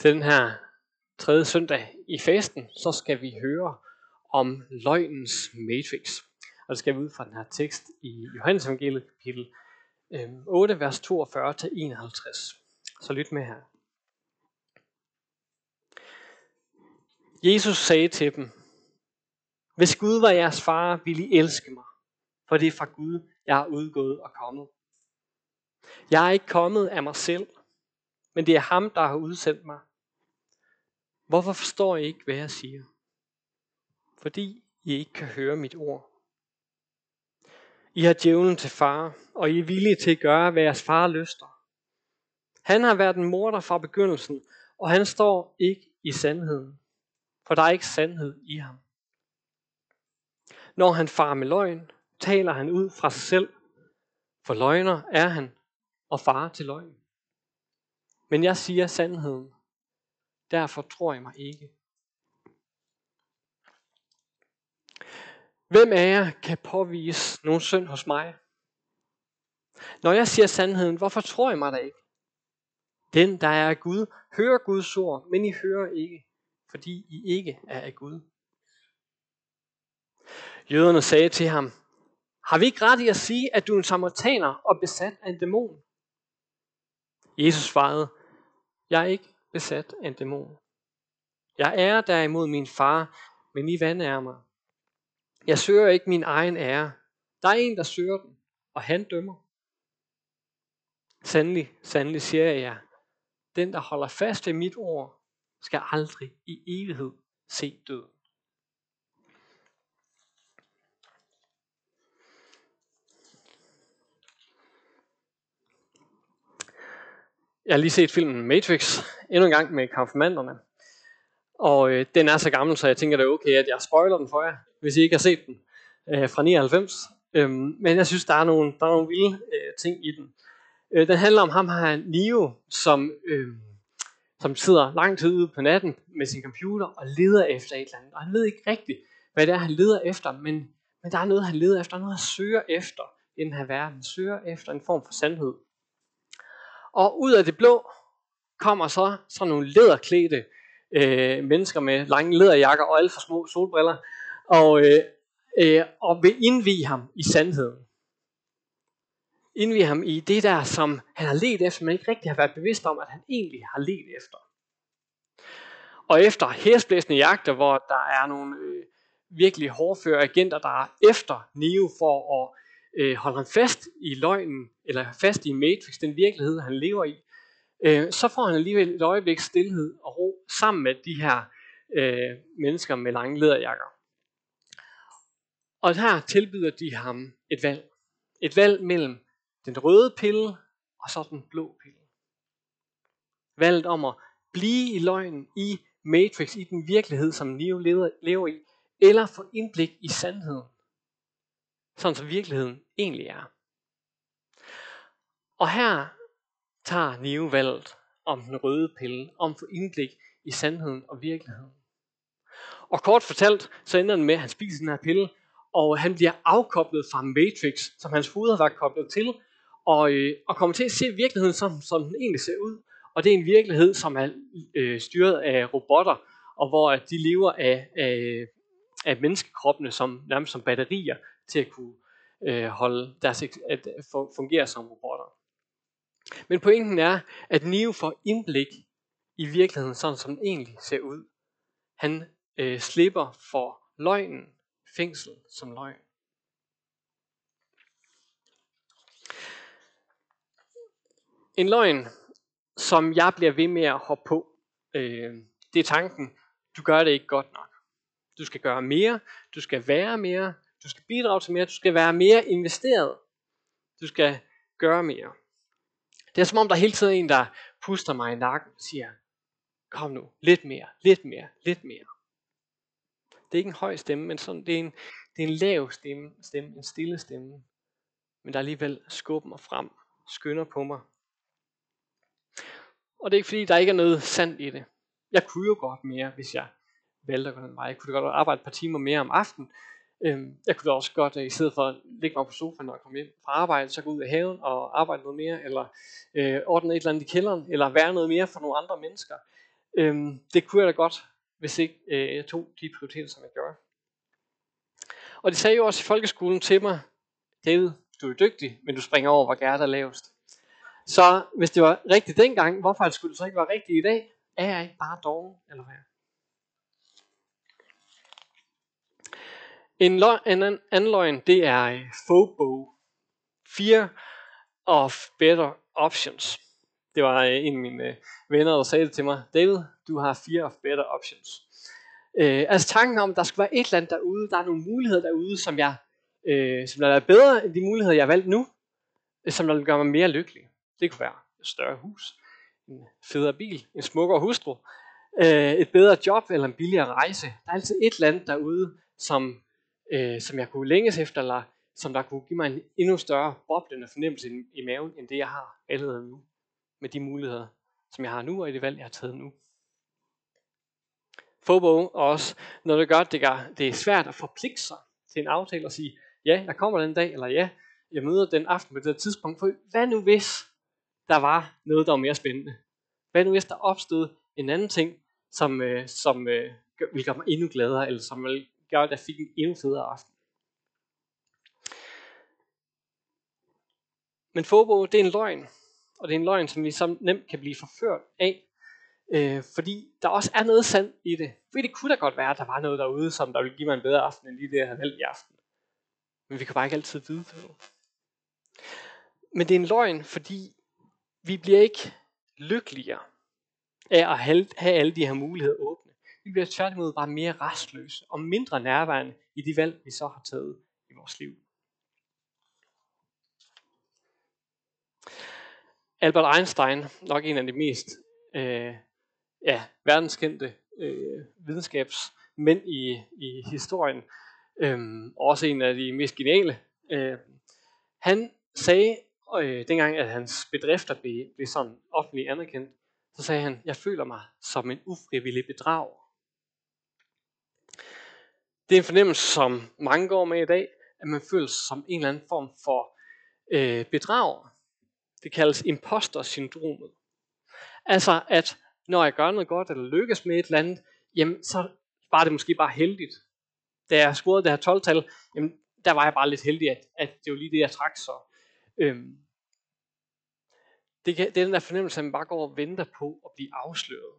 Til den her tredje søndag i fasten, så skal vi høre om løgnens matrix. Og det skal vi ud fra den her tekst i Johannes evangeliet kapitel øhm, 8, vers 42-51. Så lyt med her. Jesus sagde til dem, Hvis Gud var jeres far, ville I elske mig, for det er fra Gud, jeg er udgået og kommet. Jeg er ikke kommet af mig selv, men det er ham, der har udsendt mig. Hvorfor forstår I ikke, hvad jeg siger? Fordi I ikke kan høre mit ord. I har djævlen til far, og I er villige til at gøre, hvad jeres far lyster. Han har været en morder fra begyndelsen, og han står ikke i sandheden, for der er ikke sandhed i ham. Når han far med løgn, taler han ud fra sig selv, for løgner er han og far til løgn. Men jeg siger sandheden, derfor tror jeg mig ikke. Hvem af jer kan påvise nogen synd hos mig? Når jeg siger sandheden, hvorfor tror jeg mig da ikke? Den, der er af Gud, hører Guds ord, men I hører ikke, fordi I ikke er af Gud. Jøderne sagde til ham, har vi ikke ret i at sige, at du er en samaritaner og besat af en dæmon? Jesus svarede, jeg er ikke besat af en dæmon. Jeg er derimod min far, men I vandærer mig. Jeg søger ikke min egen ære. Der er en, der søger den, og han dømmer. Sandelig, sandelig siger jeg jer, den der holder fast ved mit ord, skal aldrig i evighed se døden. Jeg har lige set filmen Matrix endnu en gang med konfirmanderne. Og øh, den er så gammel, så jeg tænker, det er okay, at jeg spoiler den for jer, hvis I ikke har set den øh, fra 99. Øhm, men jeg synes, der er nogle, der er nogle vilde øh, ting i den. Øh, den handler om ham her, Neo, som, øh, som sidder lang tid ude på natten med sin computer og leder efter et eller andet. Og han ved ikke rigtigt, hvad det er, han leder efter, men, men der er noget, han leder efter, noget, han søger efter i den her verden. Han søger efter en form for sandhed. Og ud af det blå kommer så sådan nogle læderklædte øh, mennesker med lange læderjakker og alt for små solbriller, og, øh, øh, og vil indvige ham i sandheden. Indvige ham i det der, som han har let efter, men ikke rigtig har været bevidst om, at han egentlig har let efter. Og efter hæsblæsende jagter, hvor der er nogle øh, virkelig hårdføre agenter, der er efter Neo for at øh, holder han fast i løgnen, eller fast i Matrix, den virkelighed, han lever i, øh, så får han alligevel et øjeblik stillhed og ro sammen med de her øh, mennesker med lange læderjakker. Og her tilbyder de ham et valg. Et valg mellem den røde pille og så den blå pille. Valget om at blive i løgnen i Matrix, i den virkelighed, som Neo lever i, eller få indblik i sandheden, sådan som virkeligheden egentlig er. Og her tager Neo valget om den røde pille, om for indblik i sandheden og virkeligheden. Og kort fortalt, så ender den med, at han spiser den her pille, og han bliver afkoblet fra Matrix, som hans hoved har været koblet til, og, øh, og kommer til at se virkeligheden, som, som den egentlig ser ud. Og det er en virkelighed, som er øh, styret af robotter, og hvor at de lever af, af, af menneskekroppene som, nærmest som batterier til at kunne øh, holde deres, at øh, fungere som robotter. Men pointen er, at Neo får indblik i virkeligheden, sådan som den egentlig ser ud. Han øh, slipper for løgnen, fængsel som løgn. En løgn, som jeg bliver ved med at hoppe på, øh, det er tanken, du gør det ikke godt nok. Du skal gøre mere, du skal være mere, du skal bidrage til mere, du skal være mere investeret. Du skal gøre mere. Det er som om, der hele tiden er en, der puster mig i nakken og siger, kom nu, lidt mere, lidt mere, lidt mere. Det er ikke en høj stemme, men sådan, det, er en, det er en lav stemme, stemme, en stille stemme. Men der alligevel skubber mig frem, skynder på mig. Og det er ikke fordi, der ikke er noget sandt i det. Jeg kunne jo godt mere, hvis jeg valgte at gå den vej. Jeg kunne godt arbejde et par timer mere om aftenen, Øhm, jeg kunne da også godt, øh, i stedet for at ligge mig på sofaen, og komme hjem fra arbejde, så gå ud i haven og arbejde noget mere, eller øh, ordne et eller andet i kælderen, eller være noget mere for nogle andre mennesker. Øhm, det kunne jeg da godt, hvis ikke øh, jeg tog de prioriteter, som jeg gør. Og de sagde jo også i folkeskolen til mig, David, du er dygtig, men du springer over, hvor gærdet er lavest. Så hvis det var rigtigt dengang, hvorfor skulle det så ikke være rigtigt i dag? Er jeg ikke bare doven, eller hvad? En, løg, en anden løgn, det er øh, FOBO. Fear of better options. Det var øh, en af mine øh, venner, der sagde det til mig. David, du har fear of better options. Øh, altså tanken om, at der skulle være et eller andet derude, der er nogle muligheder derude, som jeg øh, som der er bedre end de muligheder, jeg har valgt nu, som der vil gøre mig mere lykkelig. Det kunne være et større hus, en federe bil, en smukkere hustru, øh, et bedre job eller en billigere rejse. Der er altid et eller andet derude, som, øh, som jeg kunne længes efter, eller som der kunne give mig en endnu større boblende fornemmelse i, i maven, end det jeg har allerede nu, med de muligheder, som jeg har nu, og i det valg, jeg har taget nu. Fobo også, når det gør, at det, gør, det er svært at forpligte sig til en aftale og sige, ja, jeg kommer den dag, eller ja, jeg møder den aften på det tidspunkt. For hvad nu hvis der var noget, der var mere spændende? Hvad nu hvis der opstod en anden ting, som, øh, som øh, ville gøre mig endnu gladere, eller som vil gør at jeg fik en endnu federe aften? Men FOBO, det er en løgn. Og det er en løgn, som vi så nemt kan blive forført af. Øh, fordi der også er noget sandt i det. For det kunne da godt være, at der var noget derude, som der ville give mig en bedre aften, end lige det, jeg havde valgt i aften. Men vi kan bare ikke altid vide det. Men det er en løgn, fordi vi bliver ikke lykkeligere af at have alle de her muligheder åbne. Vi bliver tværtimod bare mere restløse og mindre nærværende i de valg, vi så har taget i vores liv. Albert Einstein, nok en af de mest øh, ja, verdenskendte øh, videnskabsmænd i, i historien, øh, også en af de mest geniale. Øh, han sagde, øh, dengang at hans bedrifter blev, blev sådan offentligt anerkendt, så sagde han, jeg føler mig som en ufrivillig bedrager. Det er en fornemmelse, som mange går med i dag, at man føler sig som en eller anden form for øh, bedrag. Det kaldes imposter-syndromet. Altså, at når jeg gør noget godt, eller lykkes med et eller andet, jamen, så var det måske bare heldigt da jeg scorede det her 12-tal, jamen, der var jeg bare lidt heldig, at, at det var lige det, jeg trak. Så, øhm, det, kan, det er den der fornemmelse, at man bare går og venter på at blive afsløret.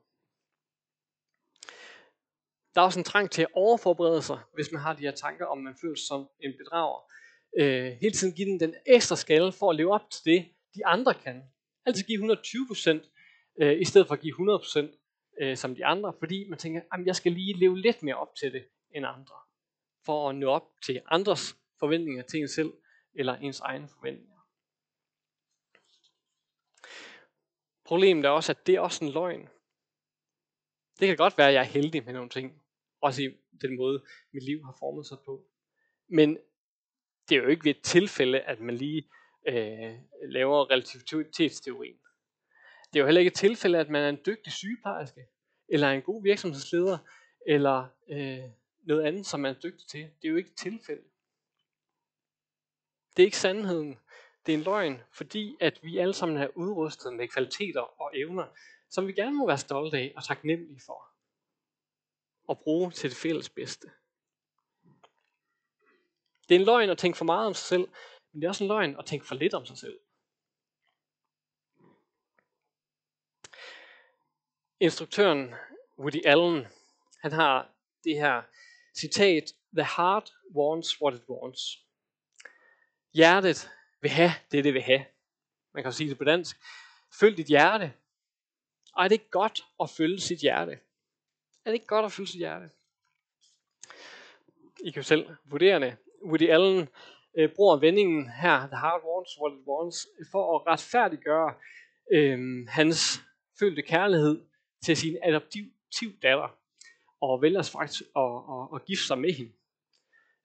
Der er også en trang til at overforberede sig, hvis man har de her tanker, om man føler sig som en bedrager. Øh, hele tiden give den den ekstra skalle for at leve op til det, de andre kan. Altid give 120%, øh, i stedet for at give 100% øh, som de andre, fordi man tænker, at jeg skal lige leve lidt mere op til det end andre for at nå op til andres forventninger til en selv, eller ens egne forventninger. Problemet er også, at det er også en løgn. Det kan godt være, at jeg er heldig med nogle ting, også i den måde, mit liv har formet sig på. Men det er jo ikke ved et tilfælde, at man lige øh, laver relativitetsteorien. Det er jo heller ikke et tilfælde, at man er en dygtig sygeplejerske, eller en god virksomhedsleder, eller øh, noget andet, som man er dygtig til. Det er jo ikke et tilfælde. Det er ikke sandheden. Det er en løgn, fordi at vi alle sammen er udrustet med kvaliteter og evner, som vi gerne må være stolte af og taknemmelige for at bruge til det fælles bedste. Det er en løgn at tænke for meget om sig selv, men det er også en løgn at tænke for lidt om sig selv. Instruktøren Woody Allen, han har det her Citat, the heart wants what it wants. Hjertet vil have det, det vil have. Man kan sige det på dansk. Følg dit hjerte. Og er det godt at følge sit hjerte? Er det ikke godt at følge sit hjerte? I kan jo selv vurdere det. Woody Allen øh, bruger vendingen her, the heart wants what it wants, for at retfærdiggøre øh, hans følte kærlighed til sin adoptiv datter og vælger faktisk at, at, at gifte sig med hende.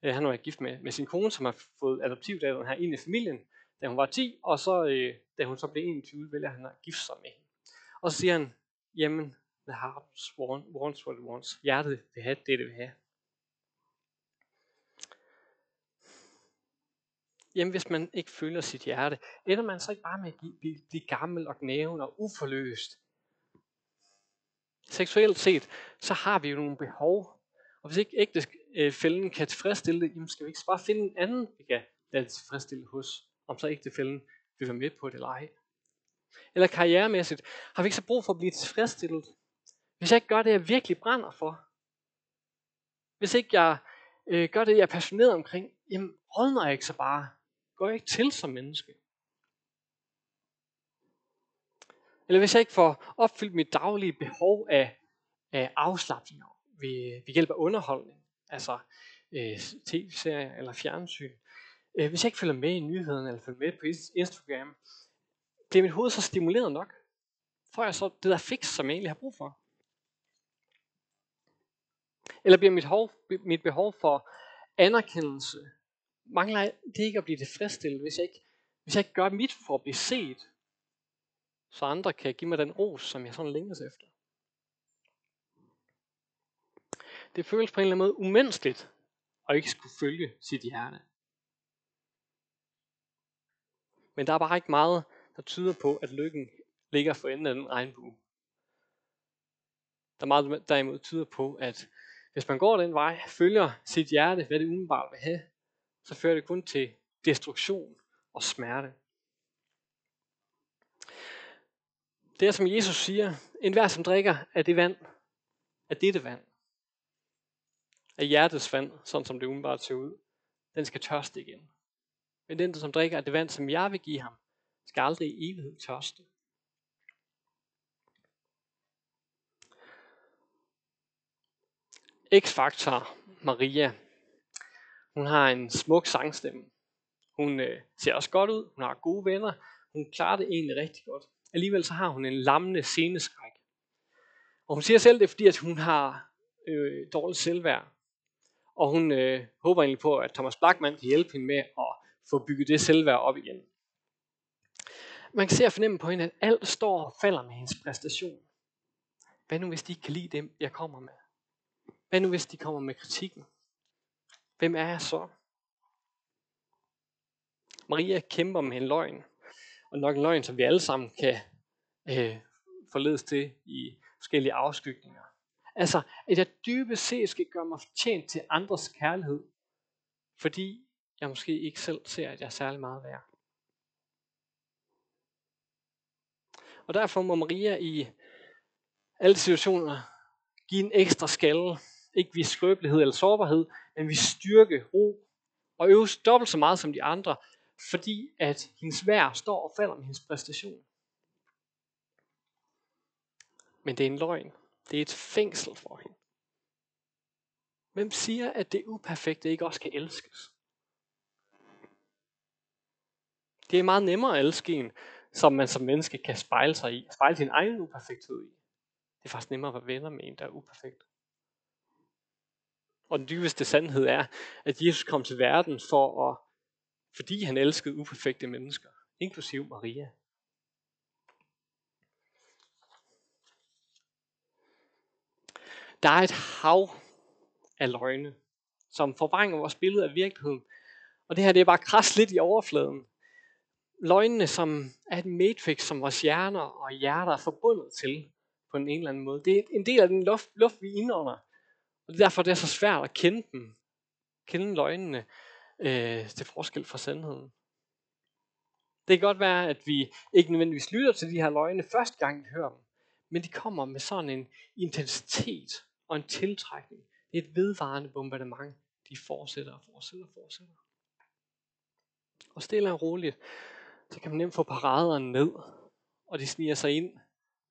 Øh, han var gift med, med sin kone, som har fået adoptivdatteren her ind i familien, da hun var 10, og så, øh, da hun så blev 21, vælger han at gifte sig med hende. Og så siger han, jamen, the heart wants what it wants. Hjertet vil have det, det vil have. Jamen, hvis man ikke følger sit hjerte, ender man så ikke bare med at blive, blive gammel og gnæven og uforløst? seksuelt set, så har vi jo nogle behov. Og hvis ikke ægtefælden øh, kan tilfredsstille det, jamen skal vi ikke bare finde en anden, vi kan lade det tilfredsstille hos, om så ægtefælden vil være med på det eller ej. Eller karrieremæssigt, har vi ikke så brug for at blive tilfredsstillet? Hvis jeg ikke gør det, jeg virkelig brænder for, hvis ikke jeg øh, gør det, jeg er passioneret omkring, jamen rådner jeg ikke så bare. Går jeg ikke til som menneske. Eller hvis jeg ikke får opfyldt mit daglige behov af, af afslappning ved, ved hjælp af underholdning, altså øh, tv-serier eller fjernsyn. Øh, hvis jeg ikke følger med i nyhederne eller følger med på Instagram, bliver mit hoved så stimuleret nok? Får jeg så det der fix, som jeg egentlig har brug for? Eller bliver mit, hov, mit behov for anerkendelse, mangler det ikke at blive tilfredsstillet, hvis jeg ikke, hvis jeg ikke gør mit for at blive set, så andre kan give mig den ros, som jeg sådan længes efter. Det føles på en eller anden måde umenneskeligt at ikke skulle følge sit hjerte. Men der er bare ikke meget, der tyder på, at lykken ligger for enden af den regnbue. Der er meget, derimod tyder på, at hvis man går den vej, følger sit hjerte, hvad det umiddelbart vil have, så fører det kun til destruktion og smerte. Det er som Jesus siger, en hver som drikker af det vand, af dette vand, af hjertets vand, sådan som det umiddelbart ser ud, den skal tørste igen. Men den, som drikker af det vand, som jeg vil give ham, skal aldrig i evighed tørste. X-faktor Maria. Hun har en smuk sangstemme. Hun øh, ser også godt ud. Hun har gode venner. Hun klarer det egentlig rigtig godt. Alligevel så har hun en lammende sceneskræk. Og hun siger selv det, fordi at hun har øh, dårligt selvværd. Og hun øh, håber egentlig på, at Thomas Blackman kan hjælpe hende med at få bygget det selvværd op igen. Man kan se og fornemme på hende, at alt står og falder med hendes præstation. Hvad nu hvis de ikke kan lide dem, jeg kommer med? Hvad nu hvis de kommer med kritikken? Hvem er jeg så? Maria kæmper med en løgn, og nok en løgn, som vi alle sammen kan øh, forledes til i forskellige afskygninger. Altså, at jeg dybest set skal gøre mig fortjent til andres kærlighed, fordi jeg måske ikke selv ser, at jeg er særlig meget værd. Og derfor må Maria i alle situationer give en ekstra skalle ikke vise skrøbelighed eller sårbarhed, men vi styrke, ro og øves dobbelt så meget som de andre, fordi at hendes værd står og falder med hendes præstation. Men det er en løgn. Det er et fængsel for hende. Hvem siger, at det uperfekte ikke også kan elskes? Det er meget nemmere at elske en, som man som menneske kan spejle sig i. Spejle sin egen uperfekthed i. Det er faktisk nemmere at være venner med en, der er uperfekt. Og den dybeste sandhed er, at Jesus kom til verden for at, fordi han elskede uperfekte mennesker, inklusiv Maria. Der er et hav af løgne, som forvrænger vores billede af virkeligheden. Og det her det er bare kras lidt i overfladen. Løgnene, som er et matrix, som vores hjerner og hjerter er forbundet til på en eller anden måde. Det er en del af den luft, luft vi indånder. Og det er derfor, det er så svært at kende dem. Kende løgnene øh, til forskel fra sandheden. Det kan godt være, at vi ikke nødvendigvis lytter til de her løgne første gang, vi hører dem. Men de kommer med sådan en intensitet og en tiltrækning. Det er et vedvarende bombardement. De fortsætter og fortsætter og fortsætter. Og stille og roligt, så kan man nemt få paraderne ned, og de sniger sig ind,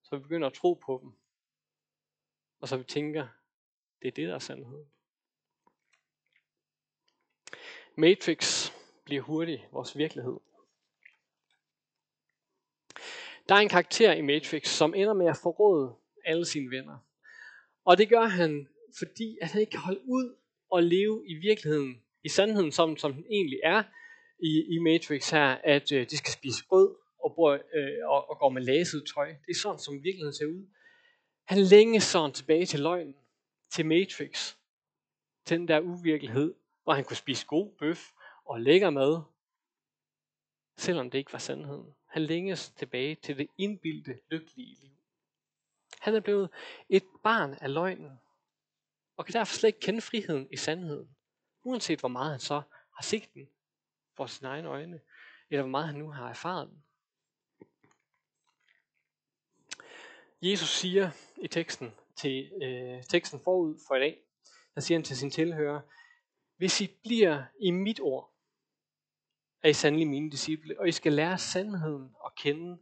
så vi begynder at tro på dem. Og så vi tænker, det er det, der er sandheden. Matrix bliver hurtigt vores virkelighed. Der er en karakter i Matrix, som ender med at forråde alle sine venner. Og det gør han, fordi at han ikke kan holde ud og leve i virkeligheden, i sandheden, som, som den egentlig er i, i Matrix her, at øh, de skal spise brød og, bor, øh, og, og går med laset tøj. Det er sådan, som virkeligheden ser ud. Han længes sådan tilbage til løgnen til Matrix. Til den der uvirkelighed, hvor han kunne spise god bøf og lækker mad, selvom det ikke var sandheden. Han længes tilbage til det indbildte, lykkelige liv. Han er blevet et barn af løgnen, og kan derfor slet ikke kende friheden i sandheden, uanset hvor meget han så har set den for sine egne øjne, eller hvor meget han nu har erfaret den. Jesus siger i teksten til øh, teksten forud for i dag, der siger han til sin tilhører, hvis I bliver i mit ord, er I sandelig mine disciple, og I skal lære sandheden at kende,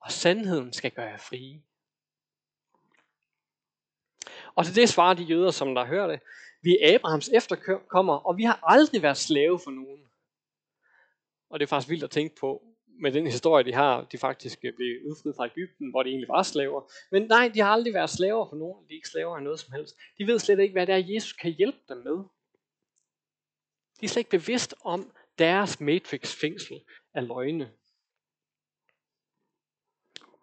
og sandheden skal gøre jer frie. Og til det svarer de jøder, som der hører det, vi er Abrahams efterkommer, og vi har aldrig været slave for nogen. Og det er faktisk vildt at tænke på, med den historie, de har, de faktisk øh, blev udfriet fra Ægypten, hvor de egentlig var slaver. Men nej, de har aldrig været slaver for nogen. De er ikke slaver af noget som helst. De ved slet ikke, hvad det er, Jesus kan hjælpe dem med. De er slet ikke bevidst om deres matrix-fængsel af løgne.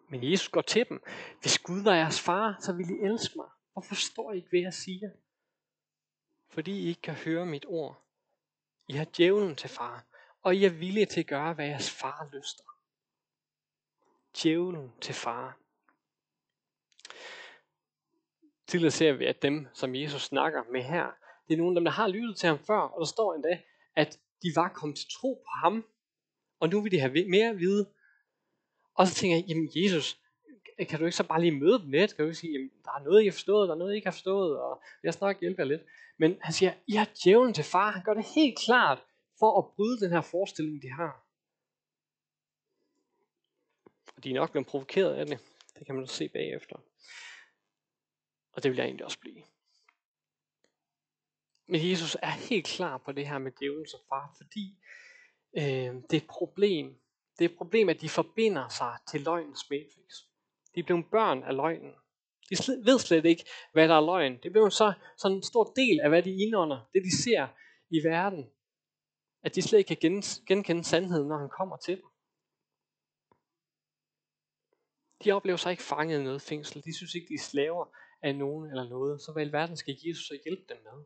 Men Jesus går til dem. Hvis Gud var jeres far, så ville I elske mig. Hvorfor forstår I ikke, hvad jeg siger? Fordi I ikke kan høre mit ord. I har djævlen til far og I er villige til at gøre, hvad jeres far lyster. Djævlen til far. Tidligere ser vi, at dem, som Jesus snakker med her, det er nogle af dem, der har lyttet til ham før, og der står endda, at de var kommet til tro på ham, og nu vil de have mere at vide. Og så tænker jeg, jamen Jesus, kan du ikke så bare lige møde dem lidt? Kan du ikke sige, jamen, der er noget, I har forstået, der er noget, I ikke har forstået, og jeg snakker hjælper lidt. Men han siger, I har djævlen til far. Han gør det helt klart, for at bryde den her forestilling, de har. Og de er nok blevet provokeret af det. Det kan man se bagefter. Og det vil jeg egentlig også blive. Men Jesus er helt klar på det her med djævlen som far, fordi øh, det er et problem. Det er et problem, at de forbinder sig til løgnens matrix. De er blevet børn af løgnen. De ved slet ikke, hvad der er løgn. Det bliver så sådan en stor del af, hvad de indånder. Det de ser i verden at de slet ikke kan genkende sandheden, når han kommer til dem. De oplever sig ikke fanget i noget fængsel. De synes ikke, de er slaver af nogen eller noget. Så hvad i verden skal Jesus så hjælpe dem med?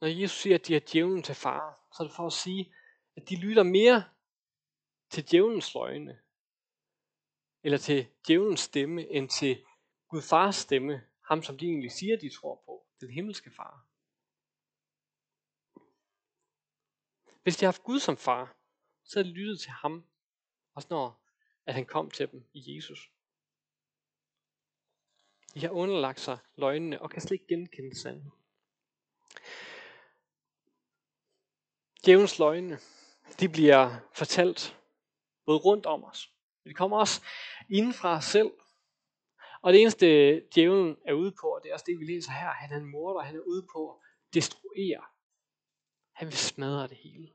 Når Jesus siger, at de er djævlen til far, så er det for at sige, at de lytter mere til djævelens løgne, eller til djævelens stemme, end til Gud fars stemme, ham som de egentlig siger, de tror på, den himmelske far. Hvis de har haft Gud som far, så havde de lyttet til ham, også når at han kom til dem i Jesus. De har underlagt sig løgnene og kan slet ikke genkende sandheden. Djævens løgne, de bliver fortalt både rundt om os. Men de kommer også inden fra os selv. Og det eneste djævlen er ude på, og det er også det, vi læser her, han er en morder, han er ude på at destruere han vil smadre det hele.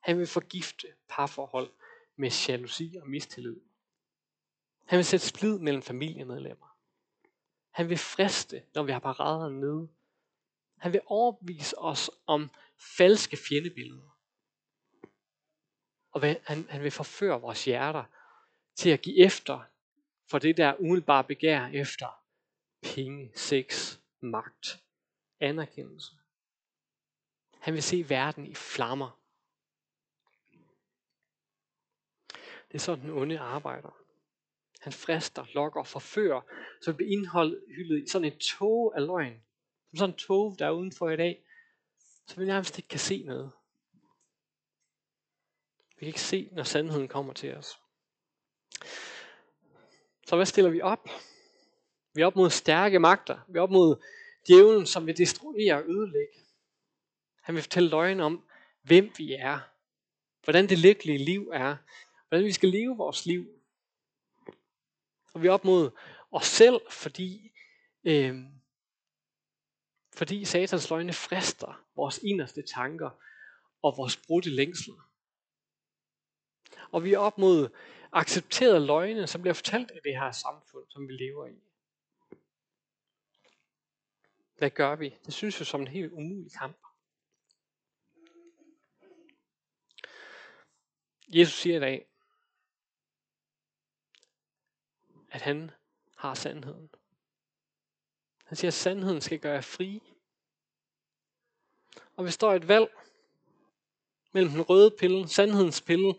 Han vil forgifte parforhold med jalousi og mistillid. Han vil sætte splid mellem familiemedlemmer. Han vil friste, når vi har paraderne nede. Han vil overbevise os om falske fjendebilleder. Og han, han vil forføre vores hjerter til at give efter for det der umiddelbare begær efter penge, sex, magt, anerkendelse. Han vil se verden i flammer. Det er sådan den onde arbejder. Han frister, lokker, forfører, så vi bliver indholdet i sådan et tog af løgn. Som sådan et tog, der er udenfor i dag, så vi nærmest ikke kan se noget. Vi kan ikke se, når sandheden kommer til os. Så hvad stiller vi op? Vi er op mod stærke magter. Vi er op mod djævlen, som vil destruere og ødelægge. Han vil fortælle løgn om, hvem vi er. Hvordan det lykkelige liv er. Hvordan vi skal leve vores liv. Og vi er op mod os selv, fordi, øh, fordi satans løgne frister vores inderste tanker og vores brudte længsler. Og vi er op mod accepterede løgne, som bliver fortalt i det her samfund, som vi lever i. Hvad gør vi? Det synes vi som en helt umulig kamp. Jesus siger i dag, at han har sandheden. Han siger, at sandheden skal gøre jer frie. Og vi står et valg mellem den røde pille, sandhedens pille,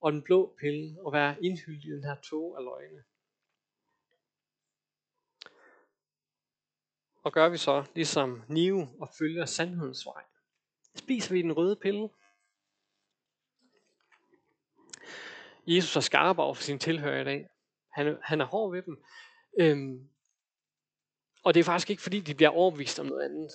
og den blå pille, og være indhyldet i den her tog af løgne. Og gør vi så, ligesom Nive, og følger sandhedens vej? Spiser vi den røde pille? Jesus er skarp over for sine tilhører i dag. Han, han er hård ved dem. Øhm, og det er faktisk ikke fordi, de bliver overbevist om noget andet.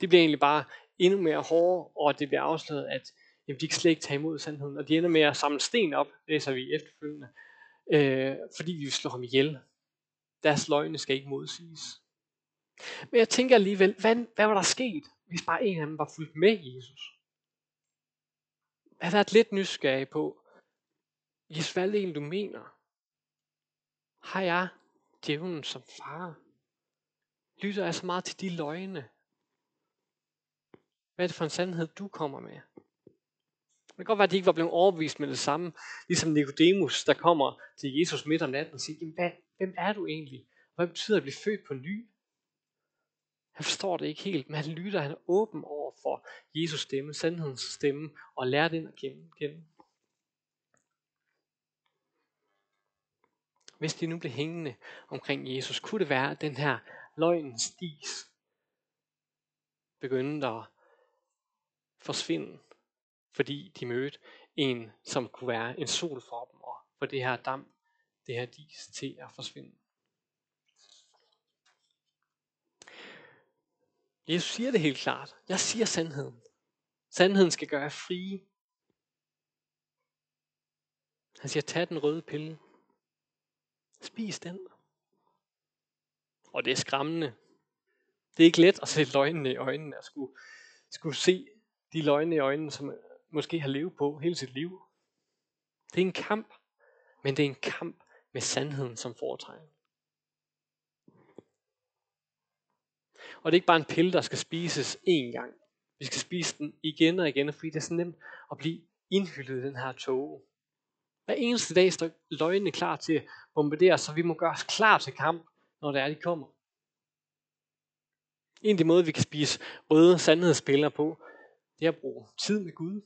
De bliver egentlig bare endnu mere hårde, og det bliver afsløret, at jamen, de kan slet ikke tage imod sandheden. Og de ender med at samle sten op, læser vi efterfølgende, øh, fordi de vil slå ham ihjel. Deres løgne skal ikke modsiges. Men jeg tænker alligevel, hvad, hvad var der sket, hvis bare en af dem var fuldt med Jesus? Jeg har været lidt nysgerrig på, Jes, hvad er det egentlig, du mener? Har jeg djævlen som far? Lytter jeg så meget til de løgne? Hvad er det for en sandhed, du kommer med? Det kan godt være, at de ikke var blevet overbevist med det samme, ligesom Nikodemus, der kommer til Jesus midt om natten og siger, hvad, hvem er du egentlig? Hvad betyder at blive født på ny? Han forstår det ikke helt, men han lytter, han er åben over for Jesus stemme, sandhedens stemme, og lærer den at kende. Hvis de nu blev hængende omkring Jesus, kunne det være, at den her løgnens dis begyndte at forsvinde, fordi de mødte en, som kunne være en sol for dem, og for det her damp, det her dis til at forsvinde. Jesus siger det helt klart. Jeg siger sandheden. Sandheden skal gøre jer frie. Han siger, tag den røde pille. Spis den. Og det er skræmmende. Det er ikke let at se løgnene i øjnene og skulle, skulle se de løgne i øjnene, som måske har levet på hele sit liv. Det er en kamp, men det er en kamp med sandheden som foretegn. Og det er ikke bare en pille, der skal spises én gang. Vi skal spise den igen og igen, fordi det er så nemt at blive indhyldet i den her tåge. Hver eneste dag står løgnene klar til at bombardere, så vi må gøre os klar til kamp, når det er, de kommer. En af de måder, vi kan spise røde sandhedsspiller på, det er at bruge tid med Gud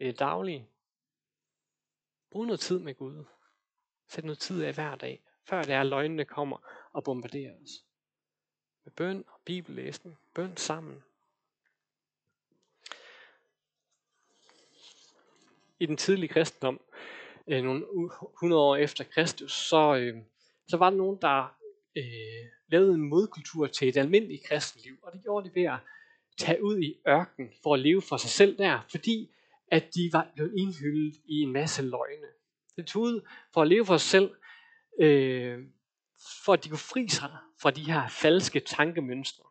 øh, i det daglige. Brug noget tid med Gud. Sæt noget tid af hver dag, før det er, at løgnene kommer og bombarderer os. Med bøn og bibellæsning. Bøn sammen. I den tidlige kristendom, øh, nogle 100 år efter Kristus, så, øh, så var der nogen, der øh, lavede en modkultur til et almindeligt kristenliv, og det gjorde de ved at tage ud i ørken for at leve for sig selv der, fordi at de var blevet indhyldet i en masse løgne. Det tog ud for at leve for sig selv, øh, for at de kunne fri sig fra de her falske tankemønstre.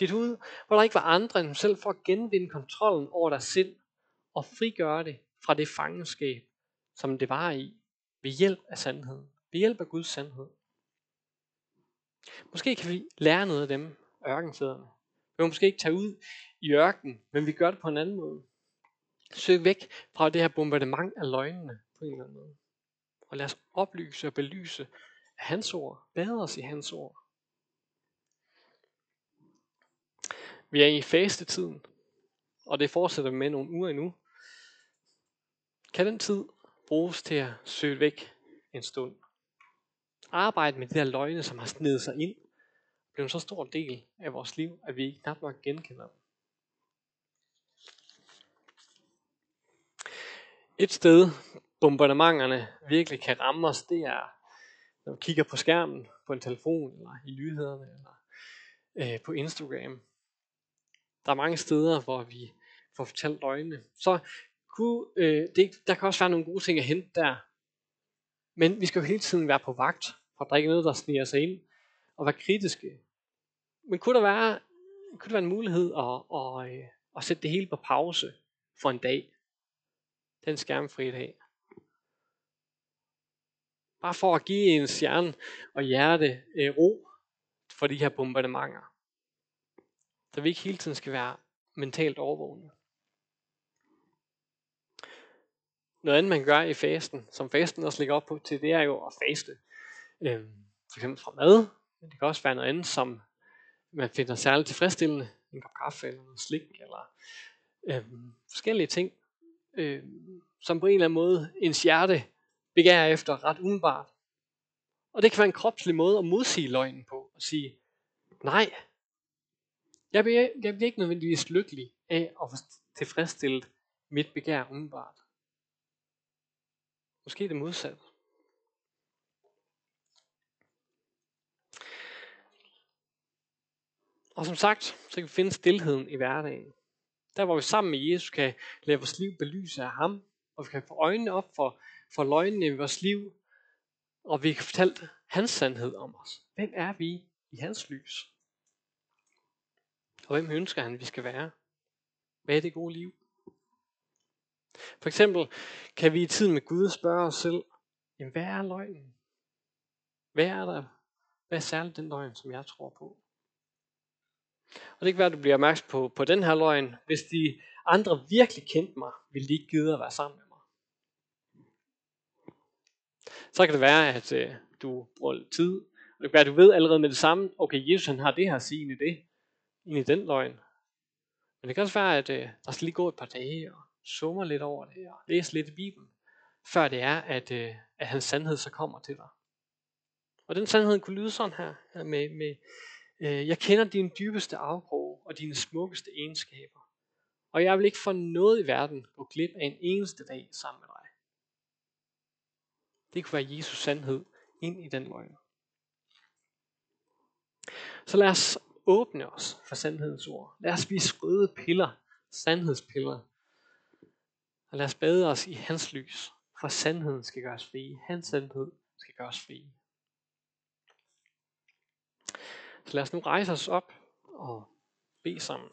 De tog ud, hvor der ikke var andre end dem selv, for at genvinde kontrollen over deres sind og frigøre det fra det fangenskab, som det var i, ved hjælp af sandheden, ved hjælp af Guds sandhed. Måske kan vi lære noget af dem, ørkensæderne. Vi må måske ikke tage ud i ørkenen, men vi gør det på en anden måde. Søg væk fra det her bombardement af løgnene på en eller anden måde. Og lad os oplyse og belyse hans ord. Bade os i hans ord. Vi er i fastetiden, og det fortsætter med nogle uger endnu. Kan den tid bruges til at søge væk en stund? Arbejde med de der løgne, som har snedet sig ind, bliver en så stor del af vores liv, at vi knap nok genkender dem. Et sted, bombardementerne virkelig kan ramme os, det er, når vi kigger på skærmen, på en telefon, eller i nyhederne, eller øh, på Instagram. Der er mange steder, hvor vi får fortalt løgne. Så kunne, øh, det, der kan også være nogle gode ting at hente der. Men vi skal jo hele tiden være på vagt for at drikke noget, der sniger sig ind, og være kritiske. Men kunne der være, kunne der være en mulighed at, at, at, at sætte det hele på pause for en dag? Den skærmfri dag. Bare for at give ens hjerne og hjerte øh, ro for de her bombardementer. Så vi ikke hele tiden skal være mentalt overvågne. Noget andet, man gør i fasten, som fasten også ligger op på til, det er jo at faste. Øh, for eksempel fra mad, men det kan også være noget andet, som man finder særligt tilfredsstillende. En kop kaffe eller noget slik, eller øh, forskellige ting, øh, som på en eller anden måde ens hjerte begærer efter ret umiddelbart. Og det kan være en kropslig måde at modsige løgnen på, og sige, nej, Jeg bliver, jeg bliver ikke nødvendigvis lykkelig af at få tilfredsstillet mit begær umiddelbart. Måske det modsatte. Og som sagt, så kan vi finde stillheden i hverdagen. Der hvor vi sammen med Jesus kan lade vores liv belyse af ham, og vi kan få øjnene op for, for løgnene i vores liv, og vi kan fortælle hans sandhed om os. Hvem er vi i hans lys? Og hvem ønsker han, vi skal være? Hvad er det gode liv? For eksempel kan vi i tiden med Gud spørge os selv, jamen, hvad er løgnen? Hvad er der? Hvad er særligt den løgn, som jeg tror på? Og det kan være, at du bliver opmærksom på, på den her løgn. Hvis de andre virkelig kendte mig, ville de ikke gide at være sammen med mig. Så kan det være, at øh, du bruger lidt tid. Og det kan være, at du ved allerede med det samme, okay, Jesus han har det her at sige ind i det. Ind i den løgn. Men det kan også være, at øh, der skal lige gå et par dage og summe lidt over det og læse lidt i Bibelen, før det er, at, øh, at hans sandhed så kommer til dig. Og den sandhed kunne lyde sådan her, med, med øh, jeg kender dine dybeste afkrog og dine smukkeste egenskaber. Og jeg vil ikke for noget i verden gå glip af en eneste dag sammen med dig. Det kunne være Jesus sandhed ind i den løgn. Så lad os åbne os for sandhedens ord. Lad os spise røde piller, sandhedspiller. Og lad os bade os i hans lys, for sandheden skal gøres fri. Hans sandhed skal gøres fri. Så lad os nu rejse os op og bede sammen.